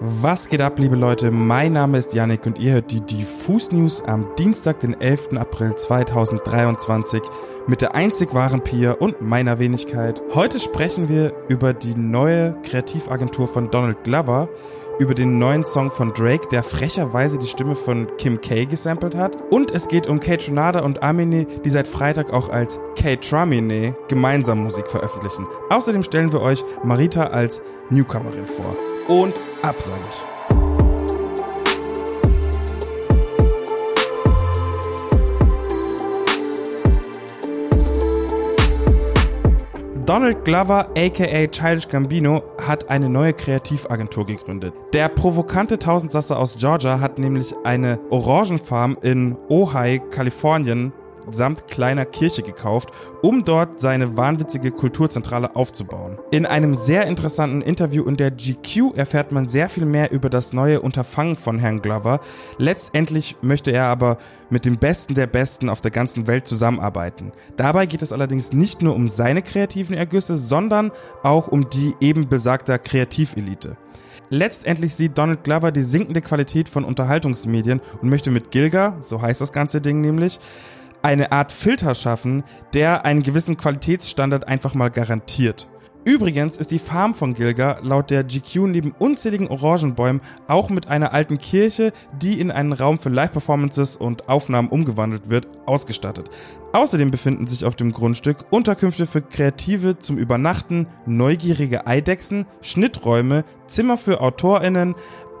Was geht ab, liebe Leute? Mein Name ist Yannick und ihr hört die Diffus News am Dienstag, den 11. April 2023 mit der einzig wahren Pia und meiner Wenigkeit. Heute sprechen wir über die neue Kreativagentur von Donald Glover, über den neuen Song von Drake, der frecherweise die Stimme von Kim K gesampelt hat. Und es geht um Kate Tronada und Amine, die seit Freitag auch als Kate Tramine gemeinsam Musik veröffentlichen. Außerdem stellen wir euch Marita als Newcomerin vor. Und ab, ich. Donald Glover, aka Childish Gambino, hat eine neue Kreativagentur gegründet. Der provokante Tausendsasser aus Georgia hat nämlich eine Orangenfarm in Ojai, Kalifornien samt kleiner Kirche gekauft, um dort seine wahnwitzige Kulturzentrale aufzubauen. In einem sehr interessanten Interview in der GQ erfährt man sehr viel mehr über das neue Unterfangen von Herrn Glover. Letztendlich möchte er aber mit dem Besten der Besten auf der ganzen Welt zusammenarbeiten. Dabei geht es allerdings nicht nur um seine kreativen Ergüsse, sondern auch um die eben besagter Kreativelite. Letztendlich sieht Donald Glover die sinkende Qualität von Unterhaltungsmedien und möchte mit Gilga, so heißt das ganze Ding nämlich, eine Art Filter schaffen, der einen gewissen Qualitätsstandard einfach mal garantiert. Übrigens ist die Farm von Gilga laut der GQ neben unzähligen Orangenbäumen auch mit einer alten Kirche, die in einen Raum für Live-Performances und Aufnahmen umgewandelt wird, ausgestattet. Außerdem befinden sich auf dem Grundstück Unterkünfte für Kreative zum Übernachten, neugierige Eidechsen, Schnitträume, Zimmer für AutorInnen,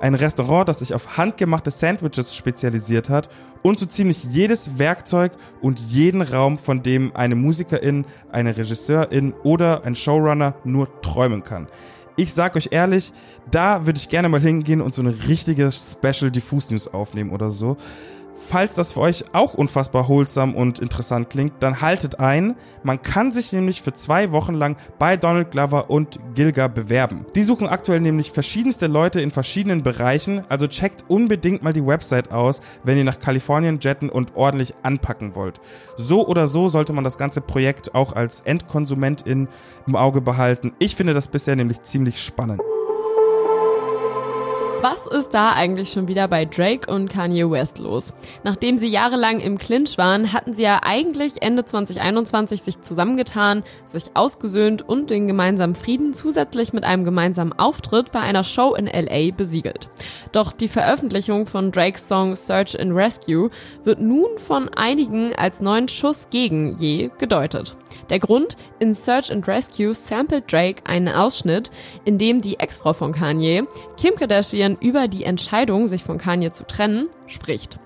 ein Restaurant, das sich auf handgemachte Sandwiches spezialisiert hat und so ziemlich jedes Werkzeug und jeden Raum, von dem eine Musikerin, eine Regisseurin oder ein Showrunner nur träumen kann. Ich sag euch ehrlich, da würde ich gerne mal hingehen und so eine richtige Special Diffuse News aufnehmen oder so. Falls das für euch auch unfassbar holsam und interessant klingt, dann haltet ein. Man kann sich nämlich für zwei Wochen lang bei Donald Glover und Gilga bewerben. Die suchen aktuell nämlich verschiedenste Leute in verschiedenen Bereichen, also checkt unbedingt mal die Website aus, wenn ihr nach Kalifornien jetten und ordentlich anpacken wollt. So oder so sollte man das ganze Projekt auch als Endkonsumentin im Auge behalten. Ich finde das bisher nämlich ziemlich spannend. Was ist da eigentlich schon wieder bei Drake und Kanye West los? Nachdem sie jahrelang im Clinch waren, hatten sie ja eigentlich Ende 2021 sich zusammengetan, sich ausgesöhnt und den gemeinsamen Frieden zusätzlich mit einem gemeinsamen Auftritt bei einer Show in LA besiegelt. Doch die Veröffentlichung von Drakes Song Search and Rescue wird nun von einigen als neuen Schuss gegen je gedeutet. Der Grund, in Search and Rescue samplet Drake einen Ausschnitt, in dem die Ex-Frau von Kanye, Kim Kardashian, über die Entscheidung, sich von Kanye zu trennen, spricht.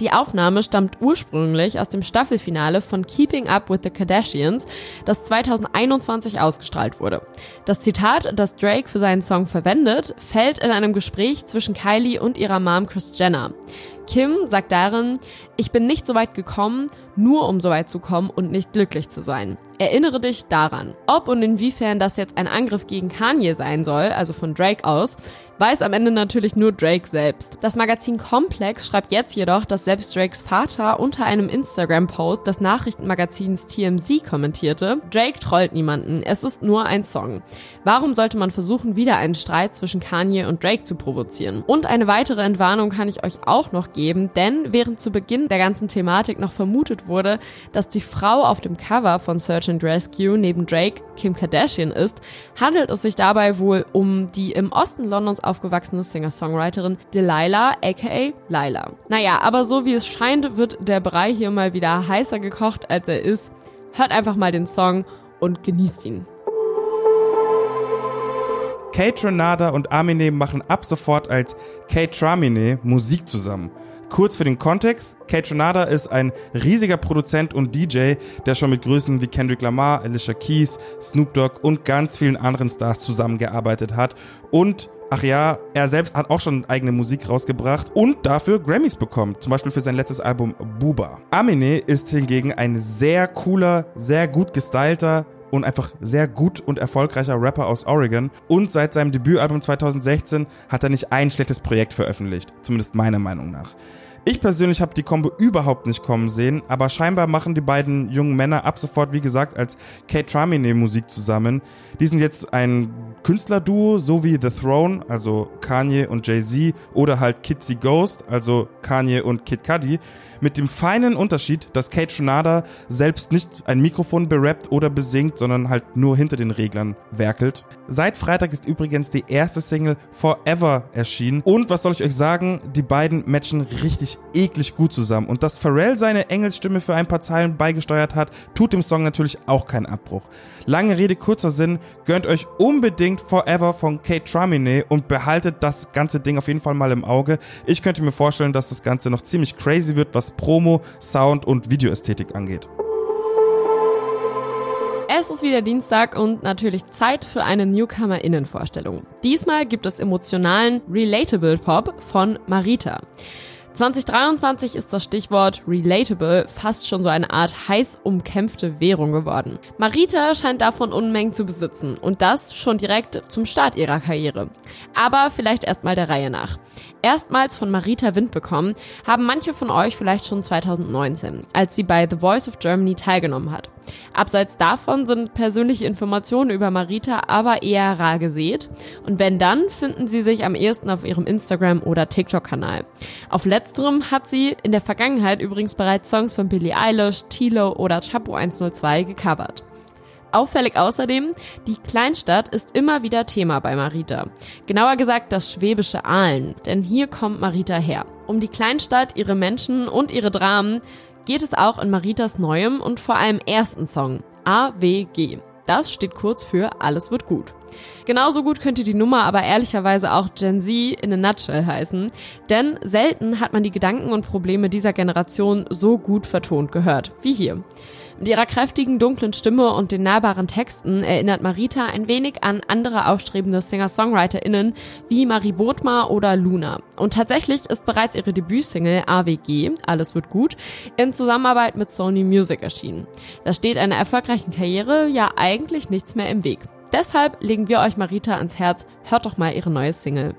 Die Aufnahme stammt ursprünglich aus dem Staffelfinale von Keeping Up with the Kardashians, das 2021 ausgestrahlt wurde. Das Zitat, das Drake für seinen Song verwendet, fällt in einem Gespräch zwischen Kylie und ihrer Mom Kris Jenner. Kim sagt darin, ich bin nicht so weit gekommen, nur um so weit zu kommen und nicht glücklich zu sein. Erinnere dich daran. Ob und inwiefern das jetzt ein Angriff gegen Kanye sein soll, also von Drake aus, weiß am Ende natürlich nur Drake selbst. Das Magazin Complex schreibt jetzt jedoch, dass selbst Drakes Vater unter einem Instagram-Post des Nachrichtenmagazins TMZ kommentierte, Drake trollt niemanden, es ist nur ein Song. Warum sollte man versuchen, wieder einen Streit zwischen Kanye und Drake zu provozieren? Und eine weitere Entwarnung kann ich euch auch noch geben, denn während zu Beginn der ganzen Thematik noch vermutet wurde, dass die Frau auf dem Cover von Search and Rescue neben Drake Kim Kardashian ist, handelt es sich dabei wohl um die im Osten Londons aufgewachsene Singer-Songwriterin Delilah aka Lila. Naja, aber so wie es scheint, wird der Brei hier mal wieder heißer gekocht, als er ist. Hört einfach mal den Song und genießt ihn. Kate Renada und Amine machen ab sofort als Kate Tramine Musik zusammen. Kurz für den Kontext, Kate Renada ist ein riesiger Produzent und DJ, der schon mit Größen wie Kendrick Lamar, Alicia Keys, Snoop Dogg und ganz vielen anderen Stars zusammengearbeitet hat. Und Ach ja, er selbst hat auch schon eigene Musik rausgebracht und dafür Grammys bekommen, zum Beispiel für sein letztes Album Buba. Amine ist hingegen ein sehr cooler, sehr gut gestylter, und einfach sehr gut und erfolgreicher Rapper aus Oregon. Und seit seinem Debütalbum 2016 hat er nicht ein schlechtes Projekt veröffentlicht. Zumindest meiner Meinung nach. Ich persönlich habe die Kombo überhaupt nicht kommen sehen, aber scheinbar machen die beiden jungen Männer ab sofort, wie gesagt, als Kate Tramine Musik zusammen. Die sind jetzt ein Künstlerduo, so wie The Throne, also Kanye und Jay-Z, oder halt Kitsy Ghost, also Kanye und Kid Cudi, mit dem feinen Unterschied, dass Kate Tronada selbst nicht ein Mikrofon berappt oder besingt, sondern halt nur hinter den Reglern werkelt. Seit Freitag ist übrigens die erste Single Forever erschienen und was soll ich euch sagen, die beiden matchen richtig eklig gut zusammen und dass Pharrell seine Engelsstimme für ein paar Zeilen beigesteuert hat, tut dem Song natürlich auch keinen Abbruch. Lange Rede, kurzer Sinn, gönnt euch unbedingt Forever von Kate Tramine und behaltet das ganze Ding auf jeden Fall mal im Auge. Ich könnte mir vorstellen, dass das Ganze noch ziemlich crazy wird, was Promo, Sound und Videoästhetik angeht. Es ist wieder Dienstag und natürlich Zeit für eine Newcomer-Innenvorstellung. Diesmal gibt es emotionalen Relatable Pop von Marita. 2023 ist das Stichwort relatable fast schon so eine Art heiß umkämpfte Währung geworden. Marita scheint davon Unmengen zu besitzen und das schon direkt zum Start ihrer Karriere. Aber vielleicht erstmal der Reihe nach. Erstmals von Marita Wind bekommen haben manche von euch vielleicht schon 2019, als sie bei The Voice of Germany teilgenommen hat. Abseits davon sind persönliche Informationen über Marita aber eher rar gesät. Und wenn dann, finden sie sich am ehesten auf ihrem Instagram- oder TikTok-Kanal. Auf letzterem hat sie in der Vergangenheit übrigens bereits Songs von Billie Eilish, Tilo oder Chapo 102 gecovert. Auffällig außerdem, die Kleinstadt ist immer wieder Thema bei Marita. Genauer gesagt das schwäbische Aalen, denn hier kommt Marita her. Um die Kleinstadt, ihre Menschen und ihre Dramen geht es auch in Maritas neuem und vor allem ersten Song, AWG. Das steht kurz für Alles wird gut. Genauso gut könnte die Nummer aber ehrlicherweise auch Gen Z in a nutshell heißen, denn selten hat man die Gedanken und Probleme dieser Generation so gut vertont gehört wie hier. Mit ihrer kräftigen, dunklen Stimme und den nahbaren Texten erinnert Marita ein wenig an andere aufstrebende Singer-SongwriterInnen wie Marie Bodmer oder Luna. Und tatsächlich ist bereits ihre Debütsingle AWG, Alles wird gut, in Zusammenarbeit mit Sony Music erschienen. Da steht einer erfolgreichen Karriere ja eigentlich nichts mehr im Weg. Deshalb legen wir euch Marita ans Herz, hört doch mal ihre neue Single.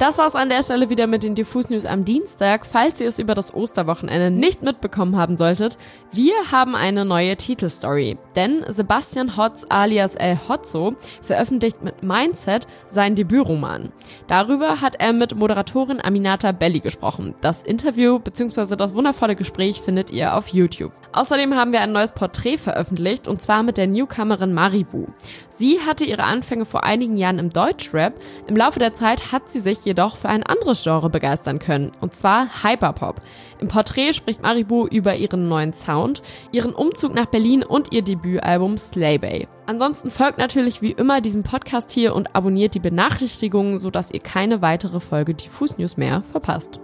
Das war's an der Stelle wieder mit den Diffus News am Dienstag. Falls ihr es über das Osterwochenende nicht mitbekommen haben solltet, wir haben eine neue Titelstory. Denn Sebastian Hotz alias El Hotzo veröffentlicht mit Mindset sein Debütroman. Darüber hat er mit Moderatorin Aminata Belli gesprochen. Das Interview bzw. das wundervolle Gespräch findet ihr auf YouTube. Außerdem haben wir ein neues Porträt veröffentlicht und zwar mit der Newcomerin Maribu. Sie hatte ihre Anfänge vor einigen Jahren im Deutschrap. Im Laufe der Zeit hat sie sich jedoch für ein anderes Genre begeistern können, und zwar Hyperpop. Im Porträt spricht Maribu über ihren neuen Sound, ihren Umzug nach Berlin und ihr Debütalbum Slaybay. Ansonsten folgt natürlich wie immer diesem Podcast hier und abonniert die Benachrichtigungen, sodass ihr keine weitere Folge Diffus News mehr verpasst.